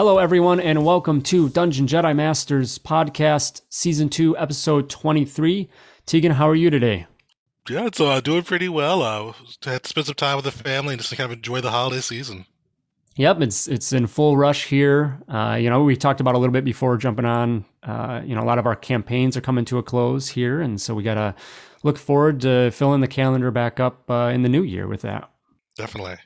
Hello, everyone, and welcome to Dungeon Jedi Masters Podcast, Season 2, Episode 23. Tegan, how are you today? Yeah, it's uh, doing pretty well. Uh, had to spend some time with the family and just kind of enjoy the holiday season. Yep, it's it's in full rush here. Uh, you know, we talked about a little bit before jumping on. Uh, you know, a lot of our campaigns are coming to a close here, and so we got to look forward to filling the calendar back up uh, in the new year with that. Definitely.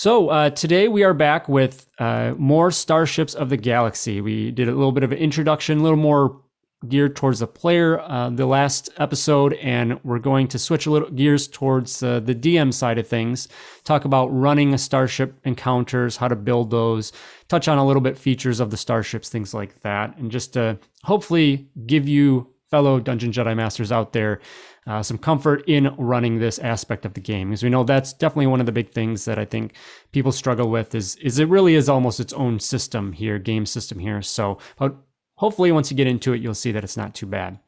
So uh, today we are back with uh, more Starships of the Galaxy. We did a little bit of an introduction, a little more geared towards the player uh, the last episode, and we're going to switch a little gears towards uh, the DM side of things. Talk about running a starship encounters, how to build those, touch on a little bit features of the starships, things like that, and just to hopefully give you fellow Dungeon Jedi Masters out there uh, some comfort in running this aspect of the game because we know that's definitely one of the big things that I think people struggle with is is it really is almost its own system here, game system here. So, hopefully once you get into it, you'll see that it's not too bad.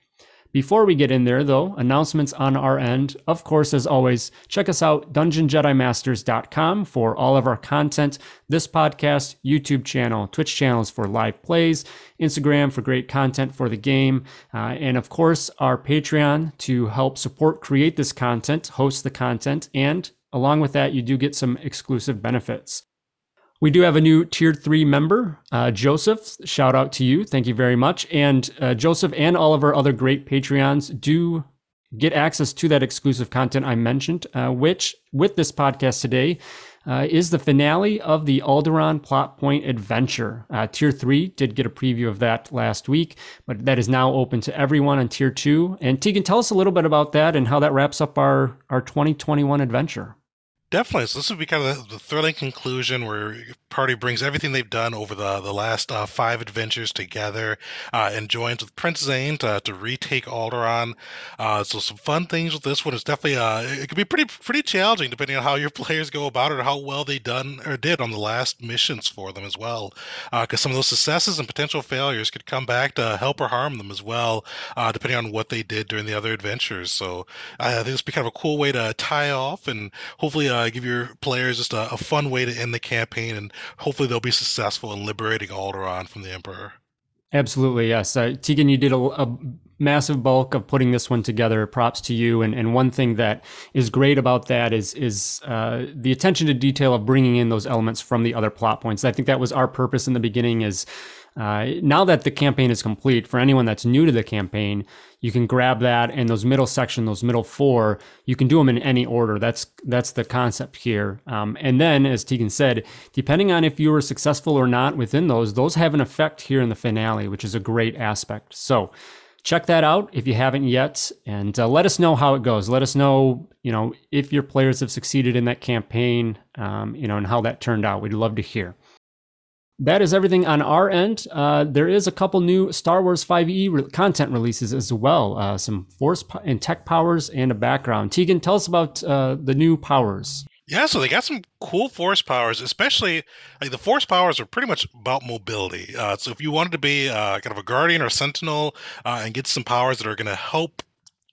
Before we get in there, though, announcements on our end. Of course, as always, check us out, dungeonjedimasters.com, for all of our content, this podcast, YouTube channel, Twitch channels for live plays, Instagram for great content for the game, uh, and of course, our Patreon to help support create this content, host the content, and along with that, you do get some exclusive benefits. We do have a new tier three member, uh, Joseph. Shout out to you. Thank you very much. And uh, Joseph and all of our other great Patreons do get access to that exclusive content I mentioned, uh, which with this podcast today uh, is the finale of the Alderaan Plot Point Adventure. Uh, tier three did get a preview of that last week, but that is now open to everyone on tier two. And Tegan, tell us a little bit about that and how that wraps up our, our 2021 adventure. Definitely. So this would be kind of the, the thrilling conclusion where party brings everything they've done over the the last uh, five adventures together uh, and joins with Prince Zane to, to retake Alderaan. Uh, so some fun things with this one. It's definitely uh, it could be pretty pretty challenging depending on how your players go about it or how well they done or did on the last missions for them as well. Because uh, some of those successes and potential failures could come back to help or harm them as well, uh, depending on what they did during the other adventures. So I think this would be kind of a cool way to tie off and hopefully uh, give your players just a, a, fun way to end the campaign, and hopefully they'll be successful in liberating Alderaan from the Emperor. Absolutely, yes. Uh, Tegan, you did a, a, massive bulk of putting this one together. Props to you. And and one thing that is great about that is is uh, the attention to detail of bringing in those elements from the other plot points. I think that was our purpose in the beginning. Is uh, now that the campaign is complete, for anyone that's new to the campaign, you can grab that and those middle section, those middle four, you can do them in any order. That's that's the concept here. Um, and then, as Tegan said, depending on if you were successful or not within those, those have an effect here in the finale, which is a great aspect. So check that out if you haven't yet, and uh, let us know how it goes. Let us know, you know, if your players have succeeded in that campaign, um, you know, and how that turned out. We'd love to hear that is everything on our end. Uh, there is a couple new Star Wars 5e re- content releases as well, uh, some force po- and tech powers and a background. Tegan, tell us about uh, the new powers. Yeah, so they got some cool force powers, especially like the force powers are pretty much about mobility. Uh, so if you wanted to be uh, kind of a guardian or sentinel uh, and get some powers that are going to help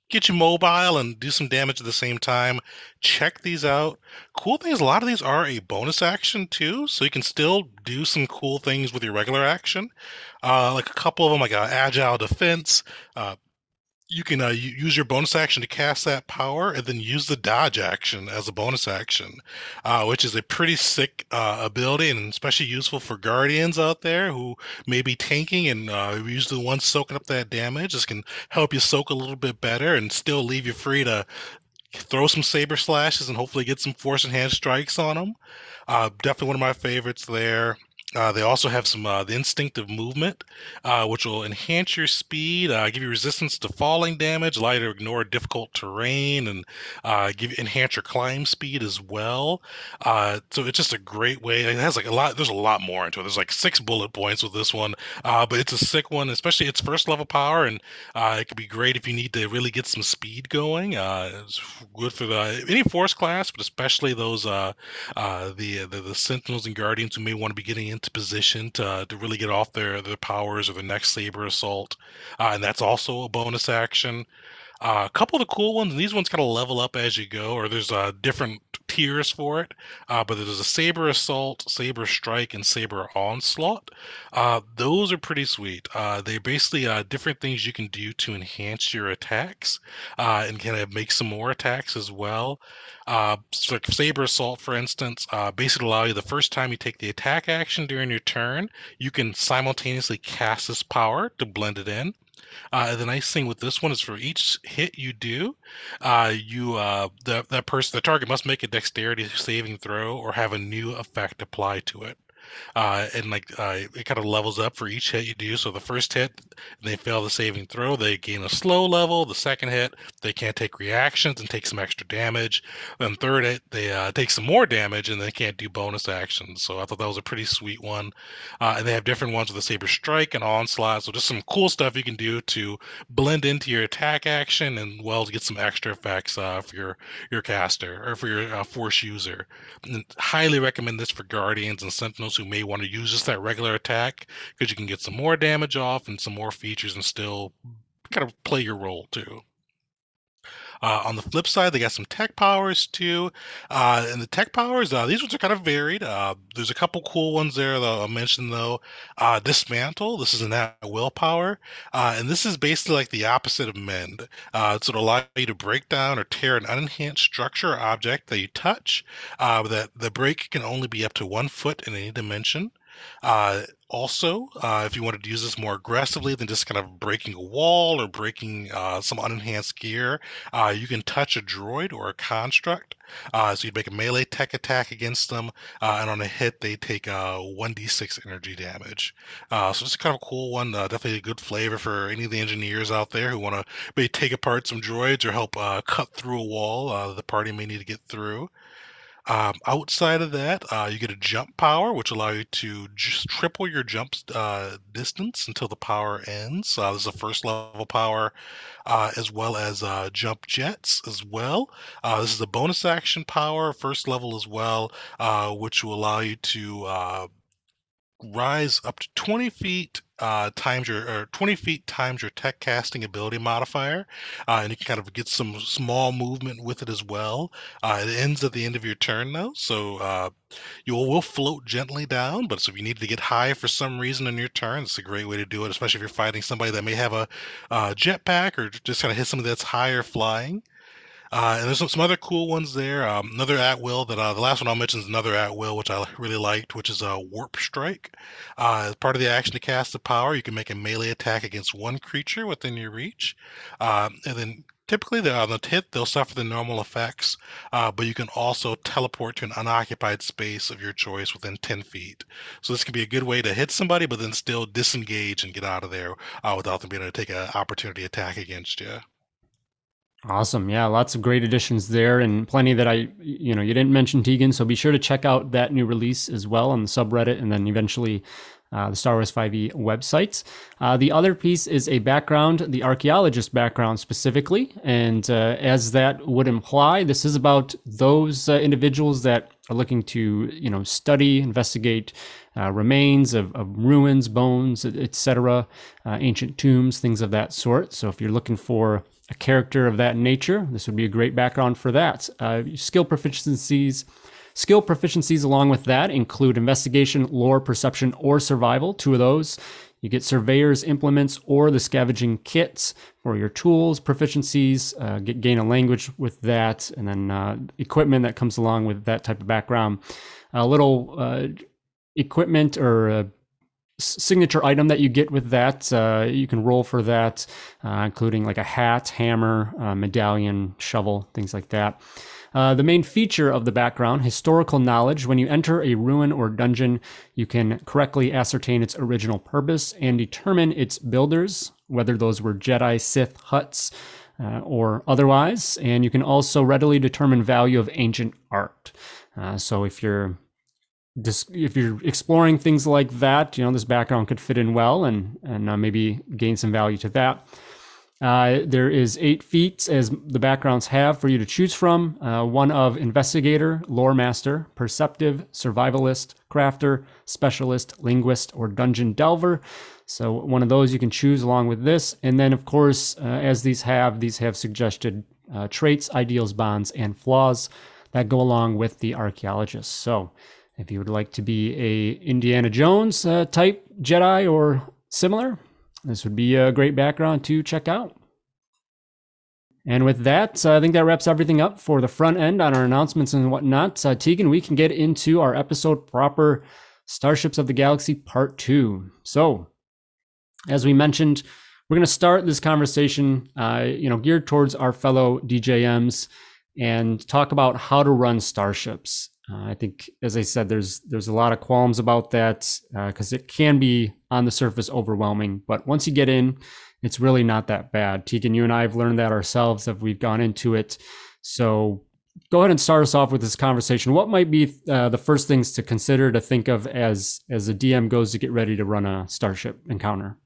get you mobile and do some damage at the same time. Check these out. Cool thing is, a lot of these are a bonus action too, so you can still do some cool things with your regular action. Uh, like a couple of them, like uh, agile defense, uh, you can uh, use your bonus action to cast that power and then use the dodge action as a bonus action, uh, which is a pretty sick uh, ability and especially useful for guardians out there who may be tanking and uh, usually the ones soaking up that damage. This can help you soak a little bit better and still leave you free to throw some saber slashes and hopefully get some force and hand strikes on them. Uh, definitely one of my favorites there. Uh, they also have some uh, the instinctive movement, uh, which will enhance your speed, uh, give you resistance to falling damage, allow you to ignore difficult terrain, and uh, give enhance your climb speed as well. Uh, so it's just a great way. It has like a lot. There's a lot more into it. There's like six bullet points with this one, but it's a sick one, especially its first level power, and it could be great if you need to really get some speed going. it's good for the any force class, but especially those the, the the sentinels and guardians who may want to be getting into position to, to really get off their, their powers or the next saber assault. Uh, and that's also a bonus action. Uh, a couple of the cool ones, these ones kind of level up as you go, or there's uh, different tiers for it. Uh, but there's a saber assault, saber strike, and saber onslaught. Uh, those are pretty sweet. Uh, they're basically uh, different things you can do to enhance your attacks and kind of make some more attacks as well. so saber assault, for instance, basically allow you the first time you take the attack action during your turn, you can simultaneously cast this power to blend it in. Uh, the nice thing with this one is for each hit you do, uh, you uh, the that person the target must make a dexterity saving throw or have a new effect apply to it uh, and like uh, it kind of levels up for each hit you do. So the first hit, they fail the saving throw, they gain a slow level. The second hit, they can't take reactions and take some extra damage. Then third hit, they uh, take some more damage and they can't do bonus actions. So I thought that was a pretty sweet one. Uh, and they have different ones with the saber strike and onslaught. So just some cool stuff you can do to blend into your attack action and well to get some extra effects uh, for your your caster or for your uh, force user. And highly recommend this for guardians and sentinels who may want to use just that regular attack because you can get some more damage off and some more features and still kind of play your role too. Uh, on the flip side, they got some tech powers too. Uh, and the tech powers, uh, these ones are kind of varied. Uh, there's a couple cool ones there that I'll mention though. Uh, dismantle, this is an at will power. Uh, and this is basically like the opposite of mend. so it'll allow you to break down or tear an unenhanced structure or object that you touch. that the break can only be up to one foot in any dimension. Uh, also, uh, if you wanted to use this more aggressively than just kind of breaking a wall or breaking uh, some unenhanced gear, uh, you can touch a droid or a construct. Uh, so you'd make a melee tech attack against them, uh, and on a hit, they take a 1d6 energy damage. so it's kind of a cool one. definitely a good flavor for any of the engineers out there who want to maybe take apart some droids or help cut through a wall the party may need to get through. Um, outside of that, uh, you get a jump power, which allow you to just triple your jump uh, distance until the power ends. Uh, this is a first level power, uh, as well as uh, jump jets as well. Uh, this is a bonus action power, first level as well, which will allow you to rise up to 20 feet uh, times your or 20 feet times your tech casting ability modifier, uh, and you can kind of get some small movement with it as well. Uh, it ends at the end of your turn though, so uh, you will, float gently down. But so if you need to get high for some reason in your turn, it's a great way to do it, especially if you're fighting somebody that may have a uh, jetpack or just kind of hit something that's higher flying. Uh, and there's some, other cool ones there. Um, another at will that uh, the last one I'll mention is another at will, which I really liked, which is a warp strike. Uh, as part of the action to cast the power, you can make a melee attack against one creature within your reach, um, and then typically they, on the hit they'll suffer the normal effects, uh, but you can also teleport to an unoccupied space of your choice within 10 feet. So this can be a good way to hit somebody, but then still disengage and get out of there uh, without them being able to take an opportunity attack against you. Awesome. Yeah, lots of great additions there and plenty that I, you know, you didn't mention Tegan. So be sure to check out that new release as well on the subreddit and then eventually uh, the Star Wars 5e website. Uh, the other piece is a background, the archaeologist background specifically. And uh, as that would imply, this is about those uh, individuals that are looking to, you know, study, investigate uh, remains of, of, ruins, bones, etc., uh, ancient tombs, things of that sort. So if you're looking for a character of that nature, this would be a great background for that. Uh, skill proficiencies. Skill proficiencies along with that include investigation, lore, perception, or survival. Two of those. You get surveyor's implements or the scavenging kits for your tools, proficiencies, uh, get, gain a language with that, and then uh, equipment that comes along with that type of background. A little uh, equipment or uh, signature item that you get with that. Uh, you can roll for that, uh, including like a hat, hammer, uh, medallion, shovel, things like that. Uh, the main feature of the background, historical knowledge. When you enter a ruin or dungeon, you can correctly ascertain its original purpose and determine its builders, whether those were Jedi, Sith, Hutts, uh, or otherwise. And you can also readily determine value of ancient art. Uh, so if you're if you're exploring things like that, you know this background could fit in well, and and uh, maybe gain some value to that. Uh, there is eight feats as the backgrounds have for you to choose from. Uh, one of investigator, lore master, perceptive, survivalist, crafter, specialist, linguist, or dungeon delver. So one of those you can choose along with this. And then, of course, uh, as these have, these have suggested uh, traits, ideals, bonds, and flaws that go along with the archaeologist. So if you would like to be a Indiana Jones uh, type Jedi or similar, this would be a great background to check out. And with that, uh, I think that wraps everything up for the front end on our announcements and whatnot. Uh, Tegan, we can get into our episode proper Starships of the Galaxy Part 2. So, as we mentioned, we're going to start this conversation, uh, you know, geared towards our fellow DJMs and talk about how to run starships. Uh, I think, as I said, there's there's a lot of qualms about that because uh, it can be on the surface overwhelming. But once you get in, it's really not that bad. Tegan, you and I have learned that ourselves as we've gone into it. So go ahead and start us off with this conversation. What might be uh, the first things to consider to think of as as a DM goes to get ready to run a starship encounter?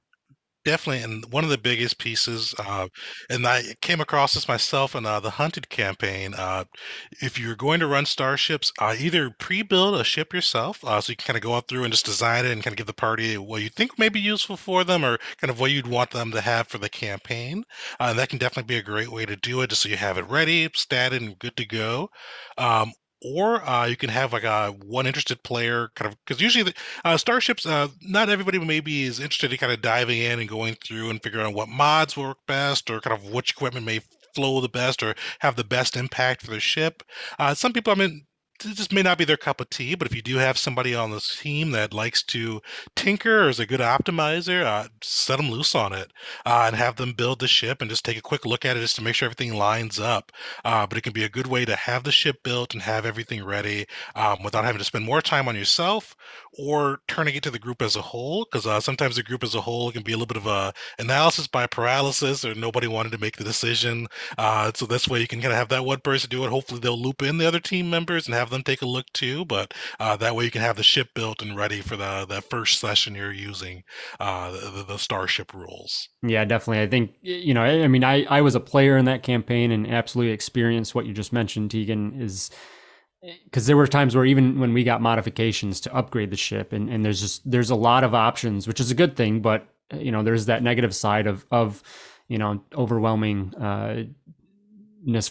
Definitely, and one of the biggest pieces, uh, and I came across this myself in uh, the Hunted campaign. Uh, if you're going to run starships, uh, either pre-build a ship yourself, uh, so you can kind of go out through and just design it and kind of give the party what you think may be useful for them, or kind of what you'd want them to have for the campaign. Uh, and that can definitely be a great way to do it, just so you have it ready, statted, and good to go. Um, or uh, you can have like a one interested player kind of because usually the uh, starships uh, not everybody maybe is interested in kind of diving in and going through and figuring out what mods work best or kind of which equipment may flow the best or have the best impact for the ship. Uh, some people i mean this may not be their cup of tea, but if you do have somebody on this team that likes to tinker or is a good optimizer, uh, set them loose on it uh, and have them build the ship and just take a quick look at it just to make sure everything lines up. Uh, but it can be a good way to have the ship built and have everything ready um, without having to spend more time on yourself or turning it to the group as a whole. Because uh, sometimes the group as a whole can be a little bit of a analysis by paralysis or nobody wanted to make the decision. Uh, so this way you can kind of have that one person do it. Hopefully they'll loop in the other team members and have them take a look too. But uh, that way you can have the ship built and ready for the that first session you're using uh, the, the starship rules. Yeah, definitely. I think you know. I mean, I I was a player in that campaign and absolutely experienced what you just mentioned. Tegan is because there were times where even when we got modifications to upgrade the ship and, and there's just there's a lot of options which is a good thing but you know there's that negative side of of you know overwhelming uh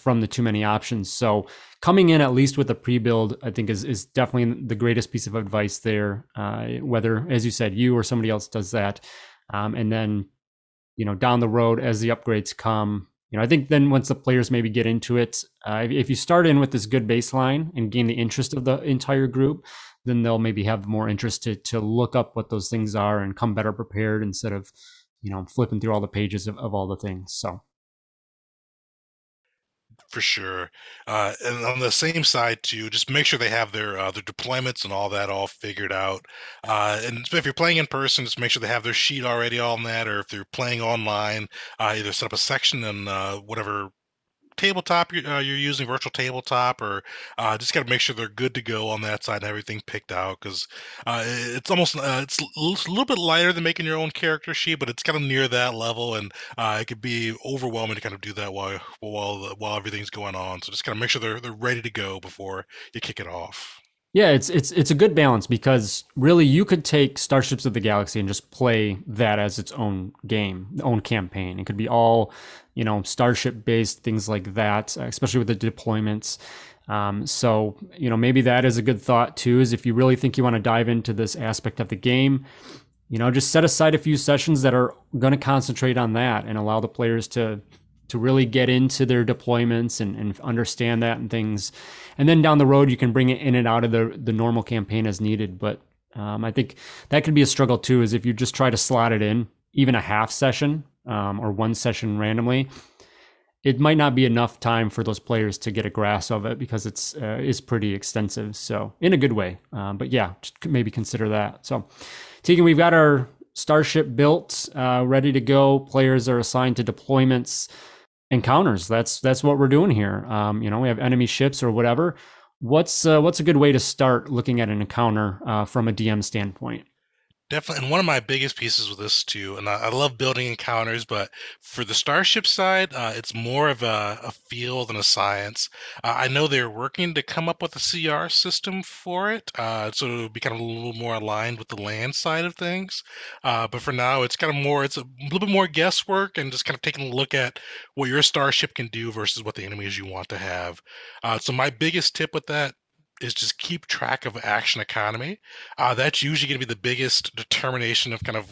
from the too many options. So coming in at least with a pre-build, I think is is definitely the greatest piece of advice there. Uh, whether, as you said, you or somebody else does that, um, and then you know down the road as the upgrades come, you know I think then once the players maybe get into it, uh, if, you start in with this good baseline and gain the interest of the entire group, then they'll maybe have more interest to to look up what those things are and come better prepared instead of you know flipping through all the pages of, of all the things. So for sure. Uh, and on the same side too, just make sure they have their uh, their deployments and all that all figured out. Uh, and if you're playing in person, just make sure they have their sheet already on that. Or if they're playing online, uh, either set up a section in uh, whatever tabletop you're, uh, you're using virtual tabletop or uh, just got to make sure they're good to go on that side and everything picked out because uh, it's almost uh, it's a little bit lighter than making your own character sheet but it's kind of near that level and uh, it could be overwhelming to kind of do that while while while everything's going on. So just kind of make sure they're, they're ready to go before you kick it off yeah, it's it's it's a good balance because really you could take Starships of the Galaxy and just play that as its own game, own campaign. It could be all, you know, Starship based things like that, especially with the deployments. Um, so you know maybe that is a good thought too. Is if you really think you want to dive into this aspect of the game, you know, just set aside a few sessions that are going to concentrate on that and allow the players to to really get into their deployments and, and understand that and things. And then down the road, you can bring it in and out of the, the normal campaign as needed. But Um, I think that could be a struggle too. Is if you just try to slot it in, even a half session um, or one session randomly, it might not be enough time for those players to get a grasp of it because it's uh, is pretty extensive. So in a good way, um, but yeah, maybe consider that. So, Tegan, we've got our starship built, uh, ready to go. Players are assigned to deployments, encounters. That's that's what we're doing here. Um, you know, we have enemy ships or whatever. What's uh, what's a good way to start looking at an encounter uh, from a DM standpoint? Definitely, and one of my biggest pieces with this too, and I, I love building encounters, but for the starship side, uh, it's more of a, a feel than a science. Uh, I know they're working to come up with a CR system for it, uh, so it'll be kind of a little more aligned with the land side of things. Uh, but for now, it's kind of more, it's a little bit more guesswork and just kind of taking a look at what your starship can do versus what the enemies you want to have. Uh, so my biggest tip with that is just keep track of action economy. Uh, that's usually going to be the biggest determination of kind of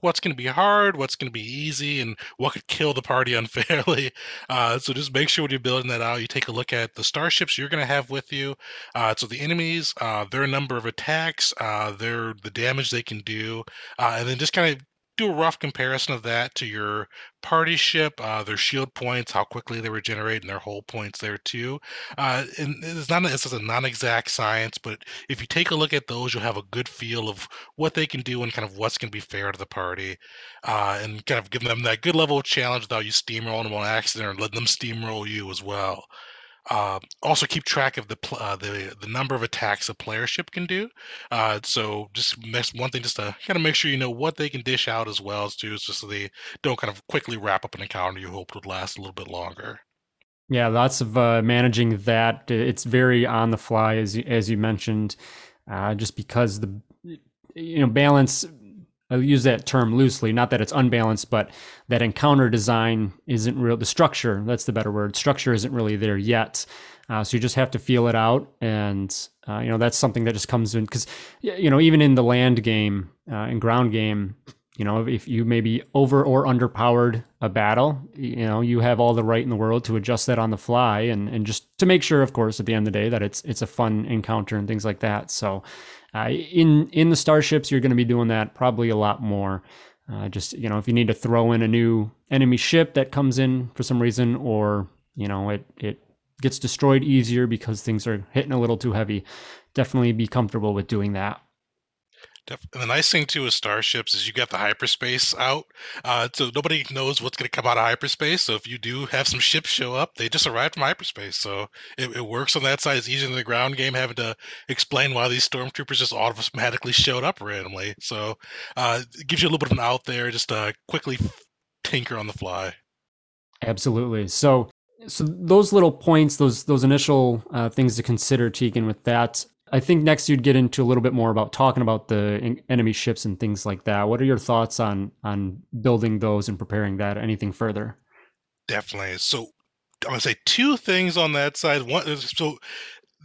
what's going to be hard, what's going to be easy, and what could kill the party unfairly. Uh, so just make sure when you're building that out, you take a look at the starships you're going to have with you. Uh, so the enemies, uh, their number of attacks, uh, their the damage they can do, uh, and then just kind of do a rough comparison of that to your party ship, uh, their shield points, how quickly they regenerate, and their hull points there too. Uh, and it's not it's a non-exact science, but if you take a look at those, you'll have a good feel of what they can do and kind of what's going to be fair to the party, uh, and kind of give them that good level of challenge without you steamrolling them on accident or letting them steamroll you as well. Uh, also keep track of the uh, the the number of attacks a player ship can do. Uh, so just one thing, just to kind of make sure you know what they can dish out as well as too, just so they don't kind of quickly wrap up an encounter you hoped would last a little bit longer. Yeah, lots of uh, managing that. It's very on the fly, as you, as you mentioned, uh, just because the you know balance I use that term loosely, not that it's unbalanced, but that encounter design isn't real. The structure, that's the better word. Structure isn't really there yet. Uh, so you just have to feel it out. And, uh, you know, that's something that just comes in because, you know, even in the land game uh, and ground game, you know, if you maybe over or underpowered a battle, you know, you have all the right in the world to adjust that on the fly and, and just to make sure, of course, at the end of the day that it's, it's a fun encounter and things like that. So, uh, in in the starships, you're going to be doing that probably a lot more. Uh, just you know, if you need to throw in a new enemy ship that comes in for some reason, or you know, it it gets destroyed easier because things are hitting a little too heavy. Definitely be comfortable with doing that. And the nice thing too with starships is you got the hyperspace out, uh, so nobody knows what's going to come out of hyperspace. So if you do have some ships show up, they just arrived from hyperspace. So it, it works on that side. It's easier than the ground game having to explain why these stormtroopers just automatically showed up randomly. So uh, it gives you a little bit of an out there, just to quickly tinker on the fly. Absolutely. So so those little points, those those initial uh, things to consider, Tegan, with that I think next you'd get into a little bit more about talking about the enemy ships and things like that. What are your thoughts on on building those and preparing that? Anything further? Definitely. So I'm gonna say two things on that side. One, so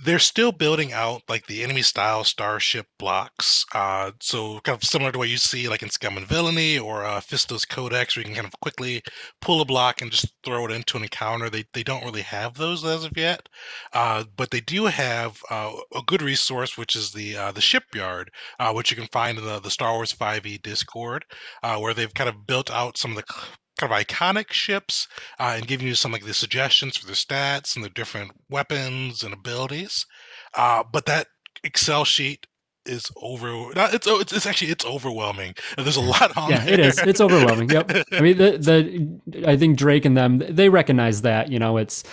they're still building out like the enemy style starship blocks. Uh, so kind of similar to what you see like in Scum and Villainy or uh, Fisto's Codex, where you can kind of quickly pull a block and just throw it into an encounter. They they don't really have those as of yet, uh, but they do have uh, a good resource, which is the uh, the shipyard, uh, which you can find in the, the Star Wars 5e Discord, uh, where they've kind of built out some of the kind of iconic ships uh, and giving you some like the suggestions for the stats and the different weapons and abilities. Uh, but that Excel sheet is over. It's, oh, it's it's actually it's overwhelming. There's a lot on. Yeah, there. it is. It's overwhelming. Yep. I mean, the the I think Drake and them they recognize that. You know, it's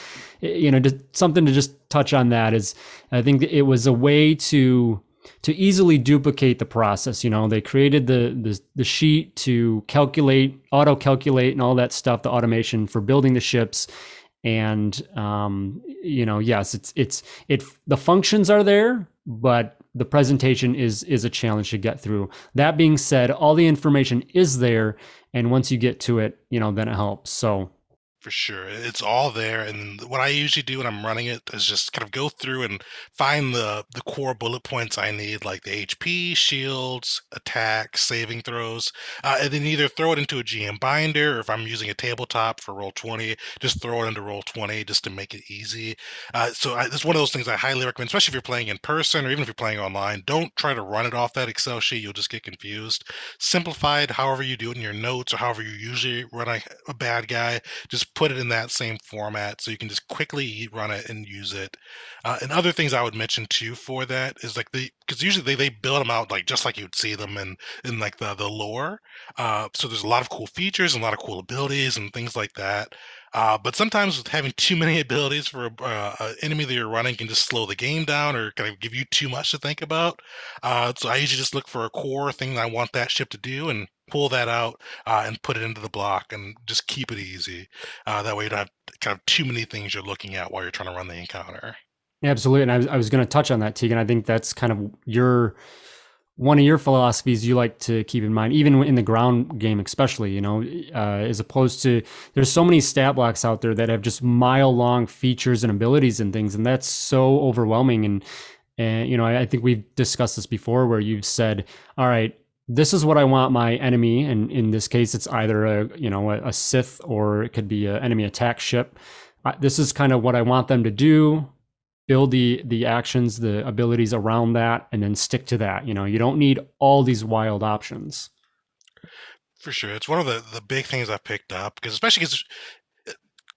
you know just something to just touch on that is I think it was a way to to easily duplicate the process. You know, they created the, the, the sheet to calculate, auto calculate, and all that stuff, the automation for building the ships. And um, you know, yes, it's it's it. The functions are there, but the presentation is is a challenge to get through. That being said, all the information is there, and once you get to it, you know, then it helps. So For sure. It's all there. And what I usually do when I'm running it is just kind of go through and find the the core bullet points I need, like the HP, shields, attacks, saving throws, uh, and then either throw it into a GM binder, or if I'm using a tabletop for roll 20, just throw it into roll 20 just to make it easy. Uh, so I, it's one of those things I highly recommend, especially if you're playing in person or even if you're playing online. Don't try to run it off that Excel sheet; you'll just get confused. Simplified, however you do it in your notes or however you usually run a, a bad guy. Just put it in that same format so you can just quickly run it and use it. Uh, and other things I would mention too for that is like the because usually they, they build them out like just like you'd see them in in like the the lore. Uh, so there's a lot of cool features and a lot of cool abilities and things like that. Uh, but sometimes having too many abilities for a, uh, an enemy that you're running can just slow the game down or kind of give you too much to think about. Uh, so I usually just look for a core thing that I want that ship to do and pull that out uh, and put it into the block and just keep it easy. Uh, that way you don't have kind of too many things you're looking at while you're trying to run the encounter. Yeah, Absolutely, and I was, I was going to touch on that, Tegan. I think that's kind of your one of your philosophies you like to keep in mind, even in the ground game, especially, you know, uh, as opposed to there's so many stat blocks out there that have just mile long features and abilities and things, and that's so overwhelming. And and you know, I, I think we've discussed this before, where you've said, all right, this is what I want my enemy, and in this case, it's either a you know a, a Sith or it could be an enemy attack ship. Uh, this is kind of what I want them to do build the the actions the abilities around that and then stick to that. You know you don't need all these wild options. For sure. It's one of the the big things i picked up because especially because uh,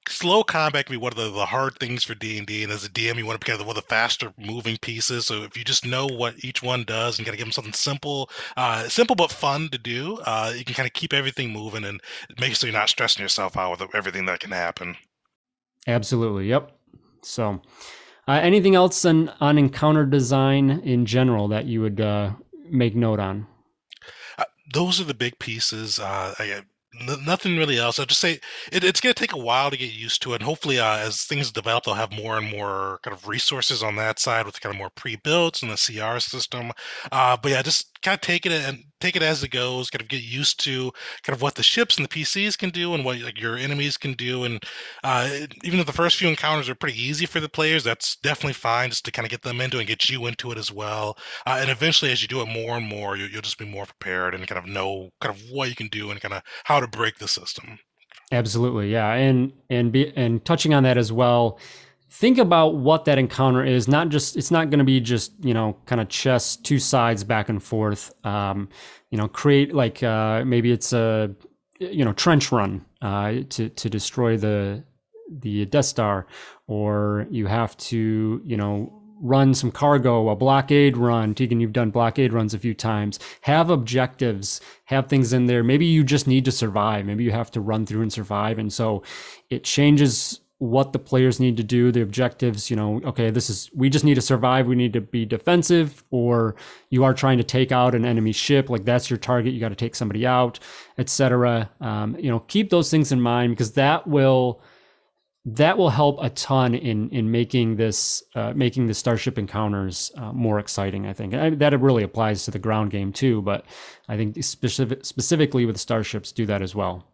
slow combat can be one of the, the hard things for d&d and as a dm you want to of one of the faster moving pieces. So if you just know what each one does and kind of give them something simple uh, simple but fun to do uh, you can kind of keep everything moving and make sure you're not stressing yourself out with everything that can happen. Absolutely. Yep. So uh, anything else on, on encounter design in general that you would uh, make note on? Uh, those are the big pieces. Uh, I, N- nothing really else. I'll just say it, it's going to take a while to get used to it. And hopefully, uh, as things develop, they'll have more and more kind of resources on that side with kind of more pre-built and the CR system. Uh, but yeah, just kind of take it and take it as it goes. Kind of get used to kind of what the ships and the PCs can do and what like your enemies can do. And uh, even though the first few encounters are pretty easy for the players, that's definitely fine just to kind of get them into and get you into it as well. Uh, and eventually, as you do it more and more, you, you'll just be more prepared and kind of know kind of what you can do and kind of how to break the system. Absolutely, yeah, and and be and touching on that as well. Think about what that encounter is. Not just it's not going to be just you know kind of chess two sides back and forth. Um, you know, create like uh, maybe it's a you know trench run uh, to to destroy the the Death Star, or you have to you know run some cargo, a blockade run. Tegan, you've done blockade runs a few times. Have objectives, have things in there. Maybe you just need to survive. Maybe you have to run through and survive. And so it changes what the players need to do, the objectives, you know, okay, this is, we just need to survive. We need to be defensive, or you are trying to take out an enemy ship. Like that's your target. You got to take somebody out, etc. Um, you know, keep those things in mind because that will, that will help a ton in in making this uh, making the starship encounters uh, more exciting. I think I, that really applies to the ground game too, but I think specific, specifically with starships do that as well.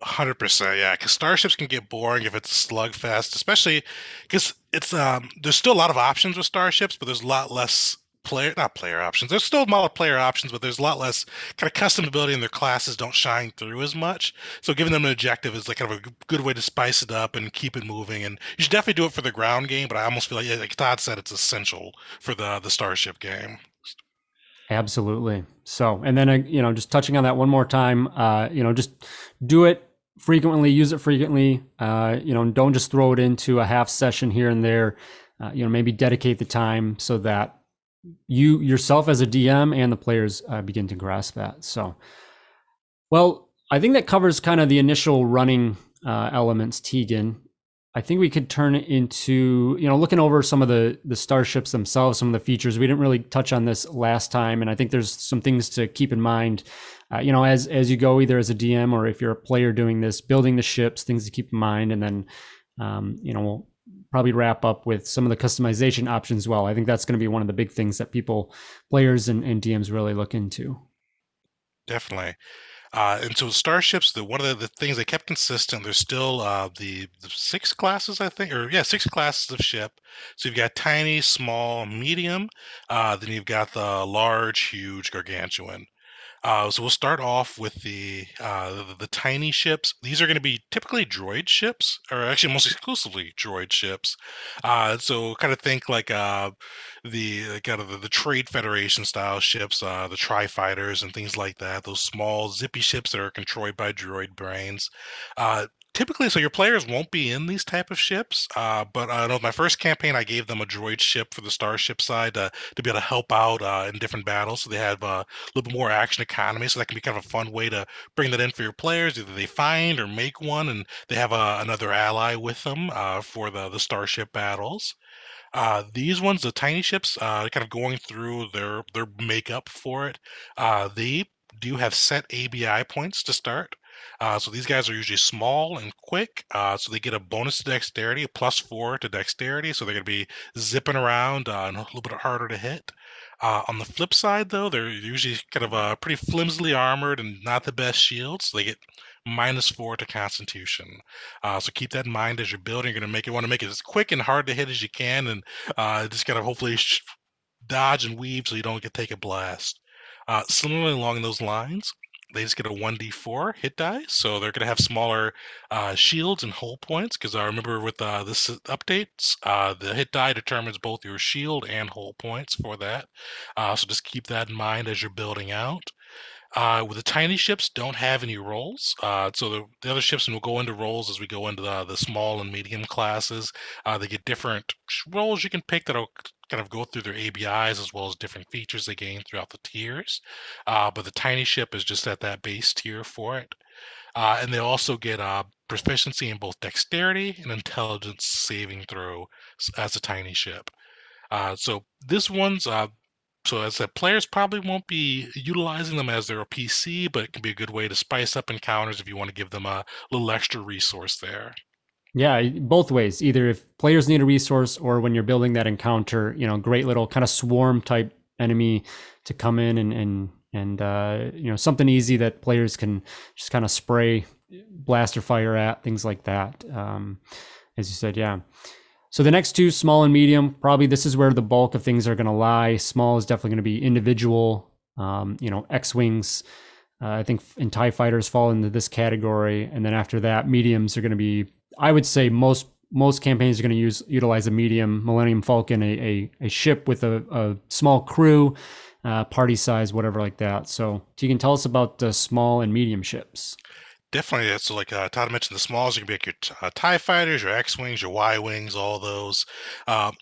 Hundred percent, yeah. Because starships can get boring if it's slugfest, especially because it's um. There's still a lot of options with starships, but there's a lot less player not player options. There's still multiplayer options, but there's a lot less kind of customability in their classes don't shine through as much. So giving them an objective is like kind of a good way to spice it up and keep it moving. And you should definitely do it for the ground game, but I almost feel like like Todd said, it's essential for the the Starship game. Absolutely. So, and then uh, you know, just touching on that one more time, uh, you know, just do it frequently, use it frequently. Uh, you know, don't just throw it into a half session here and there. Uh, you know, maybe dedicate the time so that you yourself as a DM and the players uh, begin to grasp that. So, well, I think that covers kind of the initial running uh, elements, Tegan. I think we could turn into, you know, looking over some of the the starships themselves, some of the features. We didn't really touch on this last time, and I think there's some things to keep in mind. Uh, you know, as as you go, either as a DM or if you're a player doing this, building the ships, things to keep in mind, and then, um, you know, we'll probably wrap up with some of the customization options well. I think that's going to be one of the big things that people, players and, and DMs really look into. Definitely. Uh, and so starships, the one of the, the things they kept consistent, there's still uh, the, the six classes, I think, or yeah, six classes of ship. So you've got tiny, small, medium. Uh, then you've got the large, huge, gargantuan. Uh, so we'll start off with the, uh, the the tiny ships. These are going to be typically droid ships, or actually most exclusively droid ships. Uh, so kind of think like uh, the kind of the, the Trade Federation style ships, uh, the Tri Fighters and things like that. Those small zippy ships that are controlled by droid brains. Uh, typically so your players won't be in these type of ships uh, but i know my first campaign i gave them a droid ship for the starship side uh, to be able to help out uh, in different battles so they have uh, a little bit more action economy so that can be kind of a fun way to bring that in for your players either they find or make one and they have uh, another ally with them uh, for the, the starship battles uh, these ones, the tiny ships, uh, kind of going through their their makeup for it. Uh, they do have set ABI points to start. Uh, so these guys are usually small and quick. Uh, so they get a bonus to dexterity, plus four to dexterity. So they're going to be zipping around uh, and a little bit harder to hit. Uh, on the flip side, though, they're usually kind of uh, pretty flimsily armored and not the best shields. So they get minus four to Constitution. Uh, so keep that in mind as you're building. You're going to make it want to make it as quick and hard to hit as you can, and uh, just kind of hopefully sh- dodge and weave so you don't get take a blast. Similarly, along those lines, they just get a 1d4 hit die, so they're going to have smaller uh, shields and hull points. Because I remember with uh, this updates, uh, the hit die determines both your shield and hull points for that. Uh, so just keep that in mind as you're building out. Uh, with the tiny ships, don't have any roles. Uh, so the, the other ships, and we'll go into roles as we go into the, the small and medium classes. They get different roles you can pick that'll kind of go through their ABIs as well as different features they gain throughout the tiers. Uh, but the tiny ship is just at that base tier for it. Uh, and they also get uh, proficiency in both dexterity and intelligence saving throw as a tiny ship. Uh, so this one's uh, so as said, players probably won't be utilizing them as their PC, but it can be a good way to spice up encounters if you want to give them a little extra resource there. Yeah, both ways. Either if players need a resource or when you're building that encounter, you know, great little kind of swarm type enemy to come in and and and uh, you know something easy that players can just kind of spray blaster fire at things like that. Um, as you said, yeah. So the next two, small and medium, probably this is where the bulk of things are going to lie. Small is definitely going to be individual, um, you know, X wings. Uh, I think in Tie fighters fall into this category, and then after that, mediums are going to be. I would say most most campaigns are going to use utilize a medium Millennium Falcon, a a, a ship with a, a small crew, uh, party size, whatever like that. So so you can tell us about the small and medium ships. Definitely, so like uh, Todd mentioned. The smalls you can be like your uh, Tie fighters, your X wings, your Y wings, all those. Um,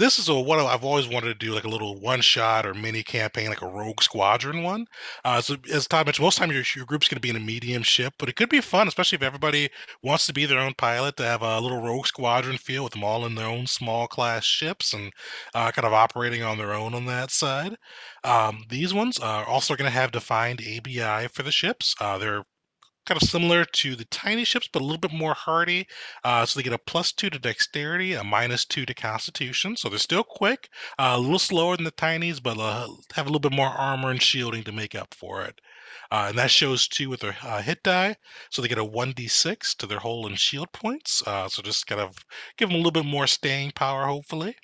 this is a what I've always wanted to do, like a little one shot or mini campaign, like a Rogue Squadron one. Uh, so as Todd mentioned, most time your, your group's going to be in a medium ship, but it could be fun, especially if everybody wants to be their own pilot, to have a little Rogue Squadron feel with them all in their own small class ships and uh, kind of operating on their own on that side. Um, these ones are also going to have defined ABI for the ships. Uh, they're kind of similar to the tiny ships, but a little bit more hardy. Uh, so they get a plus two to dexterity, a minus two to constitution. So they're still quick, uh, a little slower than the tinies, but uh, have a little bit more armor and shielding to make up for it. Uh, and that shows too with their uh, hit die. So they get a 1d6 to their hull and shield points. Uh, so just kind of give them a little bit more staying power, hopefully.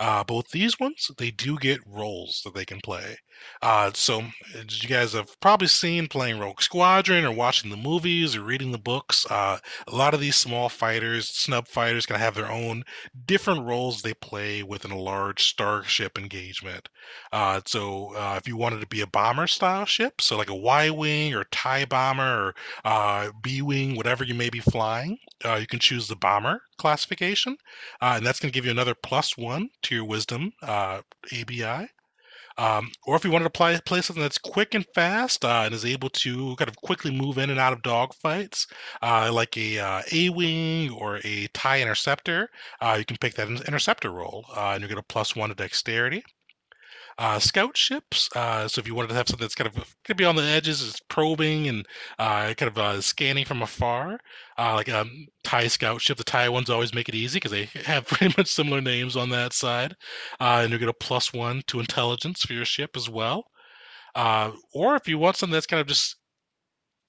Uh, both these ones, they do get roles that they can play. Uh, so, as you guys have probably seen playing Rogue Squadron or watching the movies or reading the books, uh, a lot of these small fighters, snub fighters, can have their own different roles they play within a large starship engagement. Uh, so, uh, if you wanted to be a bomber style ship, so like a Y Wing or TIE bomber or uh, B Wing, whatever you may be flying, uh, you can choose the bomber classification, and that's going to give you another plus one to your wisdom ABI. Um, or if you wanted to play, play something that's quick and fast uh, and is able to kind of quickly move in and out of dogfights, uh, like a uh, A wing or a tie interceptor, uh, you can pick that interceptor role, uh, and you get a plus one to dexterity uh, scout ships. Uh, so if you wanted to have something that's kind of could be on the edges, it's probing and uh, kind of uh, scanning from afar, uh, like a um, Tie scout ship. The Tie ones always make it easy because they have pretty much similar names on that side, uh, and you get a plus one to intelligence for your ship as well. or if you want something that's kind of just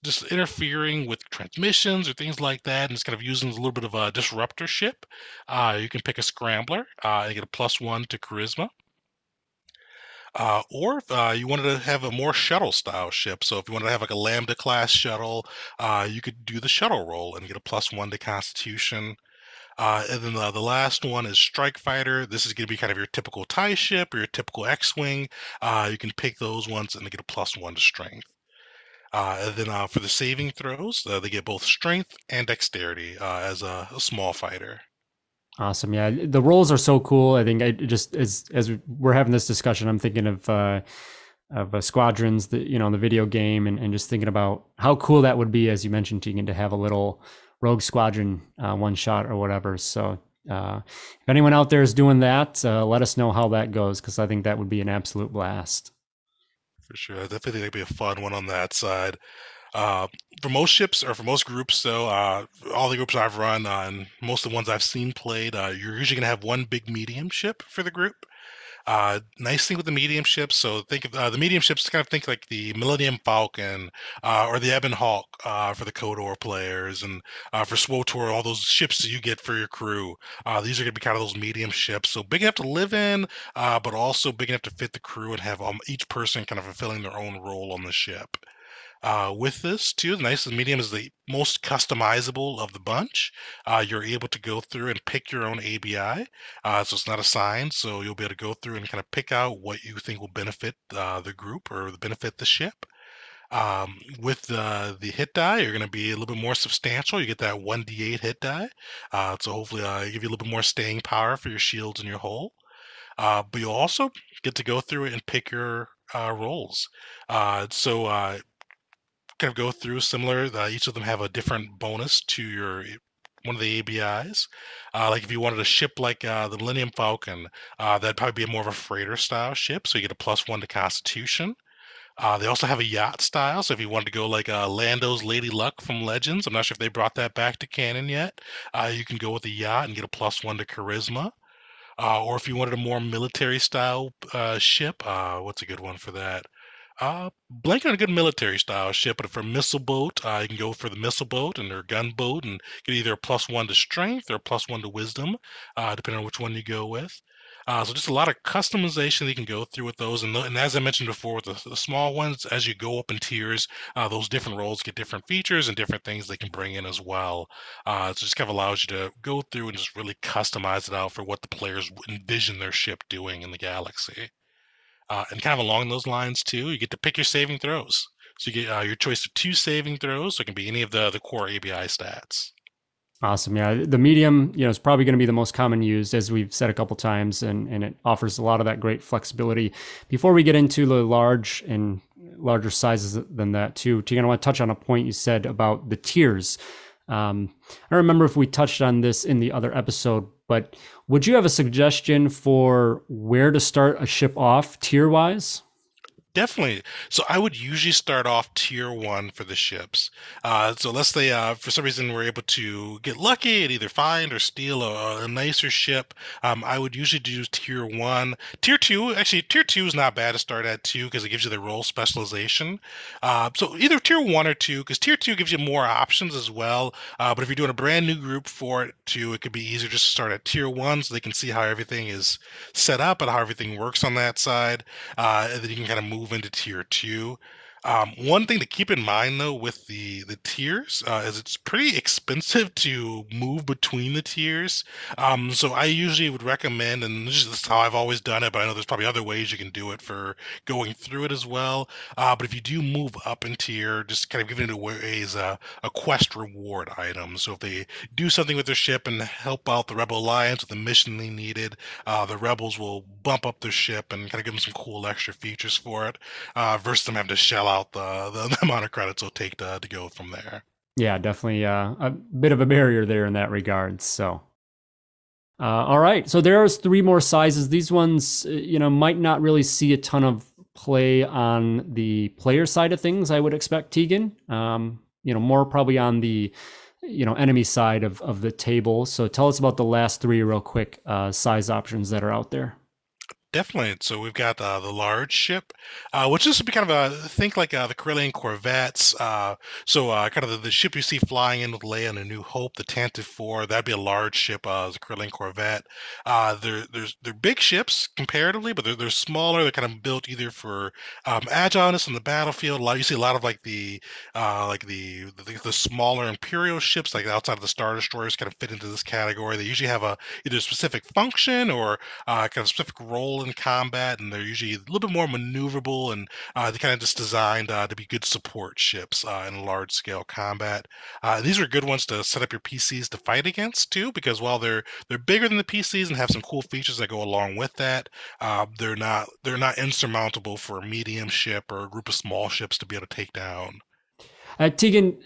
just interfering with transmissions or things like that, and it's kind of using a little bit of a disruptor ship. Uh, you can pick a scrambler uh, and get a plus one to charisma. Uh, or if uh, you wanted to have a more shuttle style ship, so if you wanted to have like a Lambda class shuttle, uh, you could do the shuttle role and get a plus one to Constitution. Uh, and then the, the last one is Strike Fighter. This is going to be kind of your typical TIE ship or your typical X-wing. Uh, you can pick those ones and they get a plus one to Strength. Uh, and then uh, for the saving throws, uh, they get both strength and dexterity uh, as a, a, small fighter. Awesome, yeah. The roles are so cool. I think I just as as we're having this discussion, I'm thinking of uh, of uh, squadrons that you know in the video game, and, and just thinking about how cool that would be, as you mentioned, Tegan, to have a little rogue squadron uh, one shot or whatever. So uh, if anyone out there is doing that, uh, let us know how that goes because I think that would be an absolute blast for sure. I definitely think it'd be a fun one on that side. Uh, for most ships or for most groups, though, uh, all the groups I've run uh, and most of the ones I've seen played, uh, you're usually going to have one big medium ship for the group. Uh, nice thing with the medium ships. So think of uh, the medium ships. Kind of think like the Millennium Falcon uh, or the Ebon Hawk uh, for the KOTOR players, and uh, for SWTOR, all those ships that you get for your crew. Uh, these are going to be kind of those medium ships. So big enough to live in, but also big enough to fit the crew and have um, each person kind of fulfilling their own role on the ship. Uh, with this too, the nicest medium is the most customizable of the bunch. Uh, you're able to go through and pick your own ABI, uh, so it's not assigned. So you'll be able to go through and kind of pick out what you think will benefit uh, the group or benefit the ship. Um, with the the hit die, you're going to be a little bit more substantial. You get that 1d8 hit die, uh, so hopefully uh, give you a little bit more staying power for your shields and your hull. Uh, but you'll also get to go through and pick your uh, roles. Uh, so kind of go through similar. Uh, each of them have a different bonus to your one of the ABIs. Uh, like if you wanted a ship like uh, the Millennium Falcon, uh, that'd probably be more of a freighter style ship, so you get a plus one to Constitution. Uh, they also have a yacht style, so if you wanted to go like uh, Lando's Lady Luck from Legends, I'm not sure if they brought that back to canon yet. Uh, you can go with a yacht and get a plus one to Charisma. or if you wanted a more military style ship, what's a good one for that? Uh, blank on a good military style ship, but for missile boat, uh, you can go for the missile boat and their gunboat and get either a plus one to strength or a plus one to wisdom, uh, depending on which one you go with. Uh, so just a lot of customization that you can go through with those. And, and as I mentioned before, with the, the, small ones, as you go up in tiers, uh, those different roles get different features and different things they can bring in as well. Uh, so just kind of allows you to go through and just really customize it out for what the players envision their ship doing in the galaxy. Uh, and kind of along those lines too, you get to pick your saving throws. So you get uh, your choice of two saving throws. So it can be any of the the core ABI stats. Awesome. Yeah, the medium, you know, is probably going to be the most common used, as we've said a couple times, and and it offers a lot of that great flexibility. Before we get into the large and larger sizes than that, too, Tegan, I want to touch on a point you said about the tiers. Um, I don't remember if we touched on this in the other episode, but would you have a suggestion for where to start a ship off tier wise? Definitely. So I would usually start off tier one for the ships. Uh, so let's say uh, for some reason we're able to get lucky and either find or steal a, a nicer ship. Um, I would usually do tier one. Tier two, actually, tier two is not bad to start at too because it gives you the role specialization. Uh, so either tier one or two, because tier two gives you more options as well. Uh, but if you're doing a brand new group for it too, it could be easier just to start at tier one so they can see how everything is set up and how everything works on that side. Uh, and then you can kind of move move into tier two. Um, one thing to keep in mind though with the the tiers uh, is it's pretty expensive to move between the tiers. Um, so I usually would recommend, and this is how I've always done it, but I know there's probably other ways you can do it for going through it as well. Uh, but if you do move up in tier, just kind of giving it away as a, a quest reward item. So if they do something with their ship and help out the Rebel Alliance with the mission they needed, uh, the rebels will bump up their ship and kind of give them some cool extra features for it, uh, versus them having to shell out the, the, the amount of credits it'll take to, to go from there. Yeah, definitely uh, a bit of a barrier there in that regard. So, uh, all right. So there's three more sizes. These ones, uh, you know, might not really see a ton of play on the player side of things. I would expect Tegan. Um, you know, more probably on the you know enemy side of of the table. So tell us about the last three real quick uh, size options that are out there. Definitely. So we've got uh, the large ship, uh, which is kind of a think like uh, the Corellian corvettes. Uh, so uh, kind of the, the, ship you see flying in with Leia and A New Hope, the Tantive Four. That'd be a large ship, uh, the Corellian corvette. Uh, they're there's they're big ships comparatively, but they're they're smaller. They're kind of built either for um, agileness on the battlefield. A lot you see a lot of like the uh, like the, the the smaller Imperial ships, like outside of the Star Destroyers, kind of fit into this category. They usually have a either specific function or uh, kind of specific role in combat, and they're usually a little bit more maneuverable, and uh, they're kind of just designed uh, to be good support ships uh, in large scale combat. Uh, these are good ones to set up your PCs to fight against too, because while they're they're bigger than the PCs and have some cool features that go along with that, uh, they're not they're not insurmountable for a medium ship or a group of small ships to be able to take down. Uh, Tegan,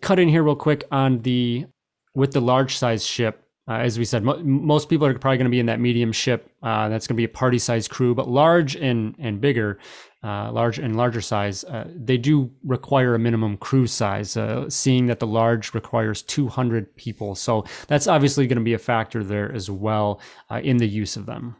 cut in here real quick on the with the large size ship uh, as we said, mo- most people are probably going to be in that medium ship. Uh, that's going to be a party size crew, but large and and bigger, uh, large and larger size, uh, they do require a minimum crew size. Uh, seeing that the large requires 200 people, so that's obviously going to be a factor there as well uh, in the use of them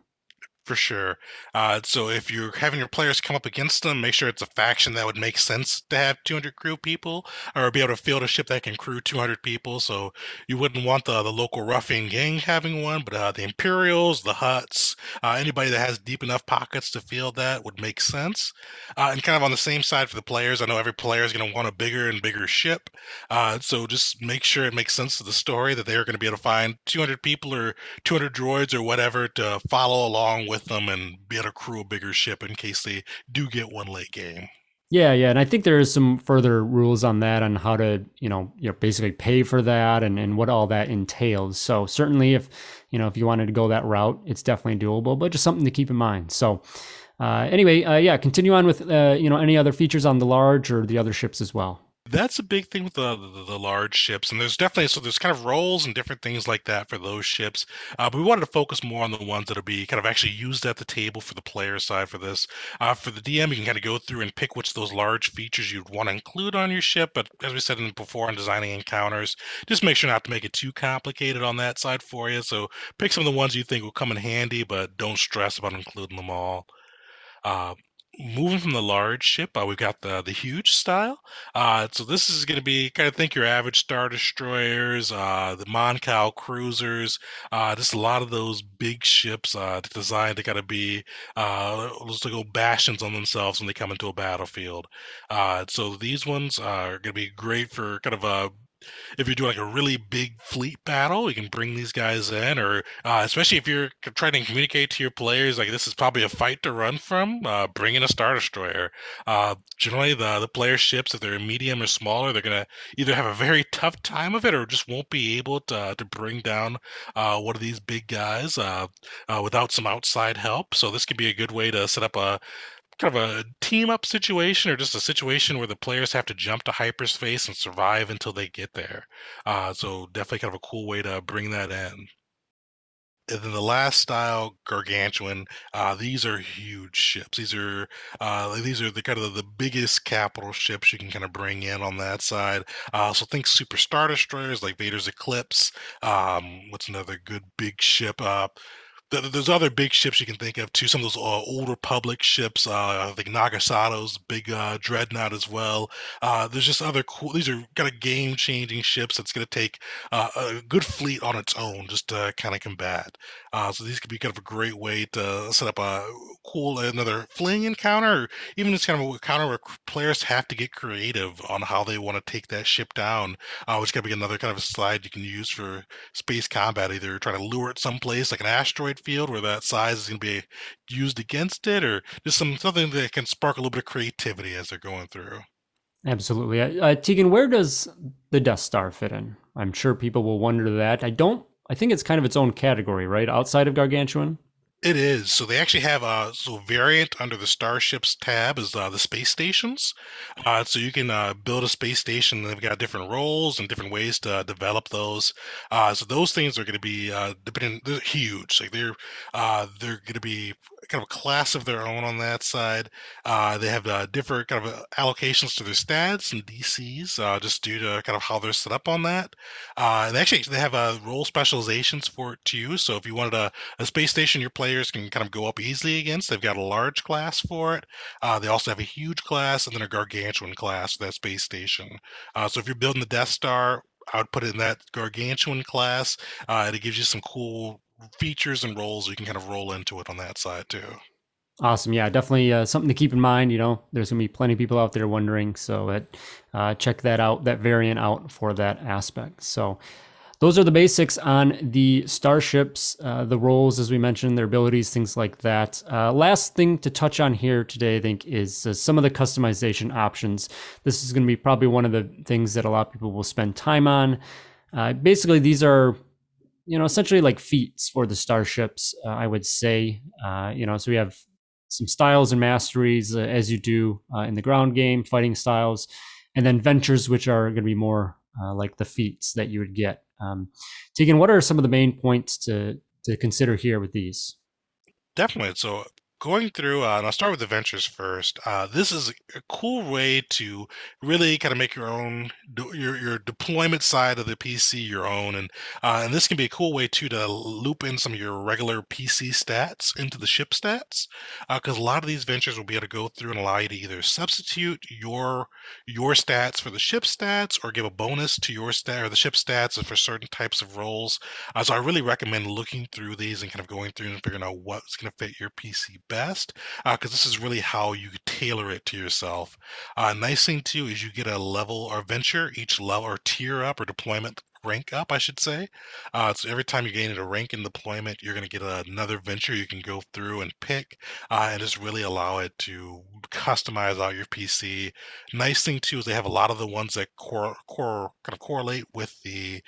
for sure. Uh, so if you're having your players come up against them, make sure it's a faction that would make sense to have 200 crew people, or be able to field a ship that can crew 200 people. So you wouldn't want the the local ruffian gang having one, but uh, the Imperials, the Hutts, uh, anybody that has deep enough pockets to field that would make sense. Uh, and kind of on the same side for the players, I know every player is going to want a bigger and bigger ship. Uh, so just make sure it makes sense to the story that they're going to be able to find 200 people or 200 droids or whatever to follow along with with them and be able to crew a bigger ship in case they do get one late game. Yeah, yeah, and I think there is some further rules on that on how to, you know, you know, basically pay for that and, and what all that entails. So certainly, if you know, if you wanted to go that route, it's definitely doable, but just something to keep in mind. So uh, anyway, uh, yeah, continue on with uh, you know any other features on the large or the other ships as well. That's a big thing with the, the, the large ships, and there's definitely so there's kind of roles and different things like that for those ships. Uh, but we wanted to focus more on the ones that'll be kind of actually used at the table for the player side for this. Uh, for the DM, you can kind of go through and pick which of those large features you'd want to include on your ship. But as we said in, before in designing encounters, just make sure not to make it too complicated on that side for you. So pick some of the ones you think will come in handy, but don't stress about including them all. Uh, moving from the large ship, uh, we've got the the huge style. Uh, so this is going to be kind of think your average star destroyers, uh, the Mon Cal cruisers, uh, just a lot of those big ships uh, designed to kind of be uh, to go bastions on themselves when they come into a battlefield. Uh, so these ones are going to be great for kind of a if you're doing like a really big fleet battle, you can bring these guys in, or uh, especially if you're trying to communicate to your players, like this is probably a fight to run from, uh, bring in a Star Destroyer. Uh, generally, the, the player ships, if they're medium or smaller, they're going to either have a very tough time of it or just won't be able to, to bring down uh, one of these big guys uh, uh, without some outside help. So, this could be a good way to set up a kind of a team up situation or just a situation where the players have to jump to hyperspace and survive until they get there. Uh, so definitely kind of a cool way to bring that in. And then the last style, gargantuan. Uh, these are huge ships. These are uh, these are the kind of the biggest capital ships you can kind of bring in on that side. Uh, so think super star destroyers like Vader's Eclipse. Um, what's another good big ship? Uh, there's other big ships you can think of too. Some of those uh, old Republic ships, uh, I think Naga Sadow's big uh, dreadnought as well. Uh, there's just other cool. These are kind of game-changing ships that's going to take uh, a good fleet on its own just to kind of combat. Uh, so these could be kind of a great way to set up a cool another fling encounter, or even just kind of a encounter where players have to get creative on how they want to take that ship down, which could be another kind of a slide you can use for space combat. Either trying to lure it someplace like an asteroid field where that size is going to be used against it, or just some something that can spark a little bit of creativity as they're going through. Absolutely, uh, Tegan. Where does the Death Star fit in? I'm sure people will wonder that. I don't. I think it's kind of its own category, right? Outside of Gargantuan. It is. So they actually have a so variant under the starships tab is uh, the space stations. Uh, so you can uh, build a space station. They've got different roles and different ways to uh, develop those. Uh, so those things are going to be uh, depending. They're huge. Like they're they're going to be kind of a class of their own on that side. they have different kind of allocations to their stats and DCs just due to kind of how they're set up on that. and actually they have a role specializations for it too. So if you wanted a, a space station, your players can kind of go up easily against. They've got a large class for it. Uh, they also have a huge class and then a gargantuan class for that space station. Uh, so if you're building the Death Star, I would put it in that gargantuan class. Uh, it gives you some cool features and roles you can kind of roll into it on that side too. Awesome. Yeah, definitely uh, something to keep in mind. You know, there's going to be plenty of people out there wondering. So that, uh, check that out, that variant out for that aspect. So those are the basics on the starships, uh, the roles, as we mentioned, their abilities, things like that. Uh, last thing to touch on here today, I think, is uh, some of the customization options. This is going to be probably one of the things that a lot of people will spend time on. Uh, basically, these are you know essentially like feats for the starships i would say you know so we have some styles and masteries uh, as you do uh, in the ground game, fighting styles, and then ventures, which are going to be more uh, like the feats that you would get. Um, Tegan, what are some of the main points to to consider here with these? Definitely. So going through, uh, and I'll start with the ventures first. Uh, this is a cool way to really kind of make your own your your deployment side of the PC your own, and uh, and this can be a cool way too to loop in some of your regular PC stats into the ship stats, because uh, a lot of these ventures will be able to go through and allow you to either substitute your your stats for the ship stats or give a bonus to your stat or the ship stats for certain types of roles. Uh, so I really recommend looking through these and kind of going through and figuring out what's going to fit your PC best because uh, this is really how you tailor it to yourself. Uh, nice thing too is you get a level or venture each level or tier up or deployment rank up, I should say. Uh, so every time you gain a rank in deployment, you're going to get another venture you can go through and pick, uh, and just really allow it to customize out your PC. Nice thing too is they have a lot of the ones that core, core kind of correlate with the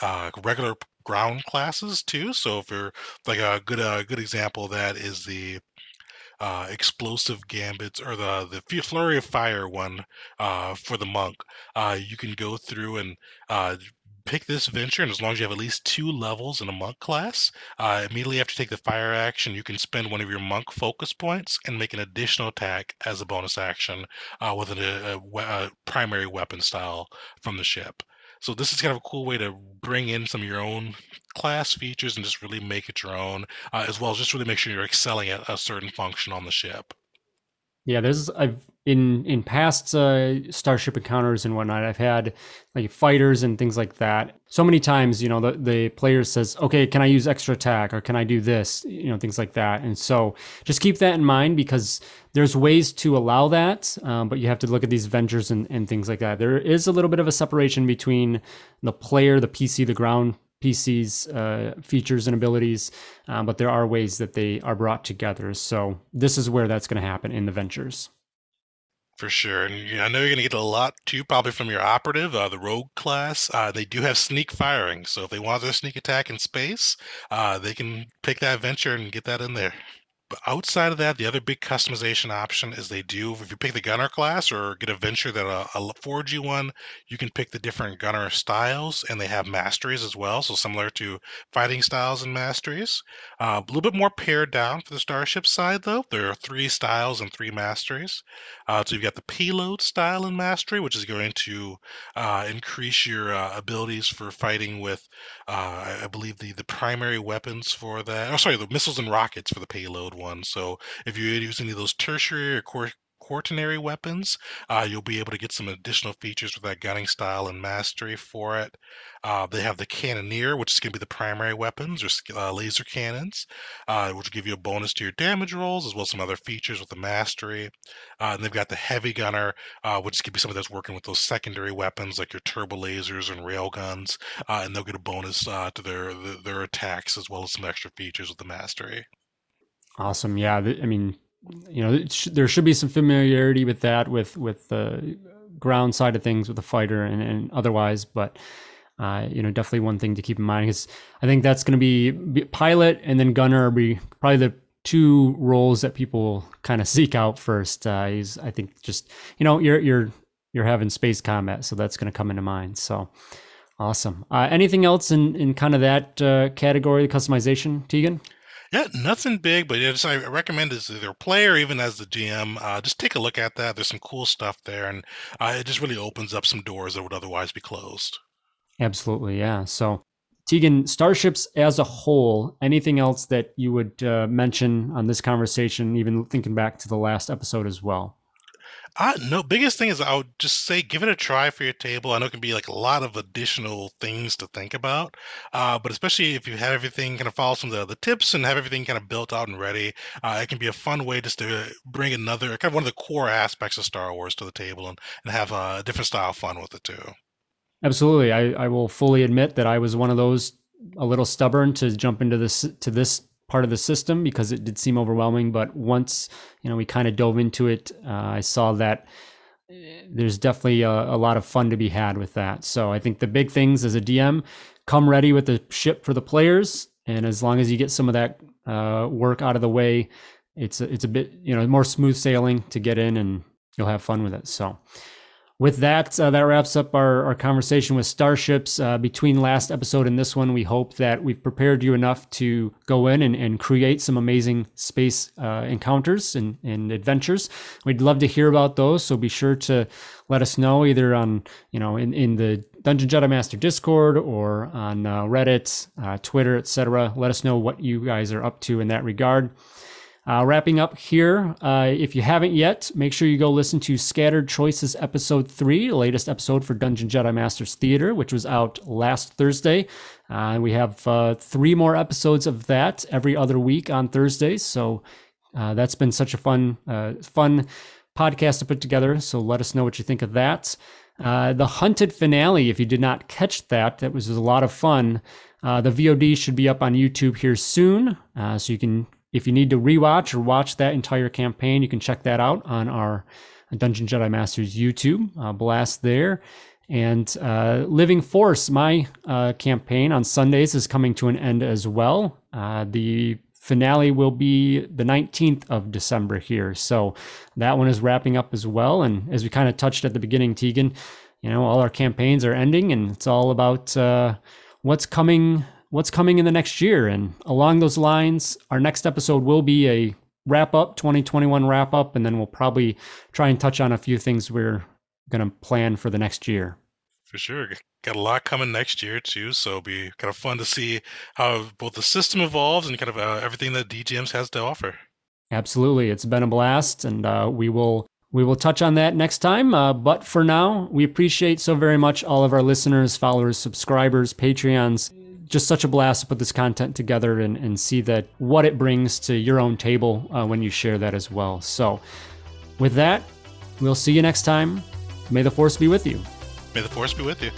uh, regular ground classes too. So if you're like a good a good example of that is the uh, explosive gambits or the the flurry of fire one uh, for the monk. Uh, you can go through and uh, pick this venture, and as long as you have at least two levels in a monk class, uh, immediately after you take the fire action, you can spend one of your monk focus points and make an additional attack as a bonus action uh, with a, a, a, primary weapon style from the ship. So this is kind of a cool way to bring in some of your own class features and just really make it your own, uh, as well as just really make sure you're excelling at a certain function on the ship. Yeah, there's I've in in past uh, starship encounters and whatnot, I've had like fighters and things like that. So many times, you know, the the player says, "Okay, can I use extra attack or can I do this?" You know, things like that. And so just keep that in mind because there's ways to allow that, um, but you have to look at these ventures and, and things like that. There is a little bit of a separation between the player, the PC, the ground PC's uh, features and abilities, um, but there are ways that they are brought together. So this is where that's going to happen in the ventures. For sure, and I know you're going to get a lot too, probably from your operative, uh, the rogue class. Uh, they do have sneak firing, so if they want their sneak attack in space, uh, they can pick that venture and get that in there. But outside of that, the other big customization option is they do, if you pick the gunner class or get a venture that uh, a forge you one, you can pick the different gunner styles and they have masteries as well. So similar to fighting styles and masteries. Uh, a little bit more pared down for the starship side though. There are three styles and three masteries. Uh, so you've got the payload style and mastery, which is going to uh, increase your uh, abilities for fighting with, uh, I believe the, the primary weapons for that. Oh, sorry, the missiles and rockets for the payload one. So if you use any of those tertiary or quaternary weapons, uh, you'll be able to get some additional features with that gunning style and mastery for it. Uh, they have the cannoneer, which is going to be the primary weapons or uh, laser cannons, uh, which will give you a bonus to your damage rolls, as well as some other features with the mastery. Uh, and they've got the heavy gunner, uh, which is going to be somebody that's working with those secondary weapons like your turbo lasers and rail guns, and they'll get a bonus to their their attacks as well as some extra features with the mastery. Awesome. Yeah. I mean, you know, there should be some familiarity with that, with with the ground side of things, with the fighter and, and otherwise. But uh, you know, definitely one thing to keep in mind is I think that's going to be, be pilot and then gunner be probably the two roles that people kind of seek out first. Uh, is I think just you know you're you're you're having space combat, so that's going to come into mind. So awesome. Uh, anything else in in kind of that uh, category, customization, Tegan? Yeah, nothing big, but it's, I recommend as either player, even as the GM, uh, just take a look at that. There's some cool stuff there, and uh, it just really opens up some doors that would otherwise be closed. Absolutely, yeah. So Tegan, Starships as a whole, anything else that you would uh, mention on this conversation, even thinking back to the last episode as well? Uh, no, biggest thing is I would just say give it a try for your table. I know it can be like a lot of additional things to think about, uh, but especially if you have everything kind of follow some of the, the tips and have everything kind of built out and ready, uh, it can be a fun way just to bring another kind of one of the core aspects of Star Wars to the table and, and have a different style of fun with it too. Absolutely, I, I will fully admit that I was one of those a little stubborn to jump into this to this part of the system because it did seem overwhelming. But once you know we kind of dove into it, uh, I saw that eh, there's definitely a, a, lot of fun to be had with that. So I think the big things as a DM, come ready with the ship for the players, and as long as you get some of that uh, work out of the way, it's a, it's a bit you know more smooth sailing to get in, and you'll have fun with it. So with that, uh, that wraps up our, our conversation with Starships. Uh, between last episode and this one, we hope that we've prepared you enough to go in and, and create some amazing space uh, encounters and, and adventures. We'd love to hear about those, so be sure to let us know either on, you know, in, in the Dungeon Jedi Master Discord or on uh, Reddit, uh, Twitter, etc. Let us know what you guys are up to in that regard. Uh, wrapping up here, uh, if you haven't yet, make sure you go listen to Scattered Choices Episode 3, the latest episode for Dungeon Jedi Masters Theater, which was out last Thursday. Uh, we have uh, three more episodes of that every other week on Thursdays. So uh, that's been such a fun, uh, fun podcast to put together. So let us know what you think of that. the Hunted finale, if you did not catch that, that was a lot of fun. the VOD should be up on YouTube here soon, so you can if you need to rewatch or watch that entire campaign, you can check that out on our Dungeon Jedi Masters YouTube uh, blast there. And uh, Living Force, my uh, campaign on Sundays, is coming to an end as well. Uh, the finale will be the 19th of December here. So that one is wrapping up as well. And as we kind of touched at the beginning, Tegan, you know, all our campaigns are ending and it's all about uh, what's coming what's coming in the next year. And along those lines, our next episode will be a wrap up, 2021 wrap up, and then we'll probably try and touch on a few things we're going to plan for the next year. For sure. Got a lot coming next year too, so it'll be kind of fun to see how both the system evolves and kind of uh, everything that DGMs has to offer. Absolutely, it's been a blast, and uh, we will we will touch on that next time. Uh, but for now, we appreciate so very much all of our listeners, followers, subscribers, Patreons just such a blast to put this content together and, and see that what it brings to your own table uh, when you share that as well. So, with that, we'll see you next time. May the force be with you. May the force be with you.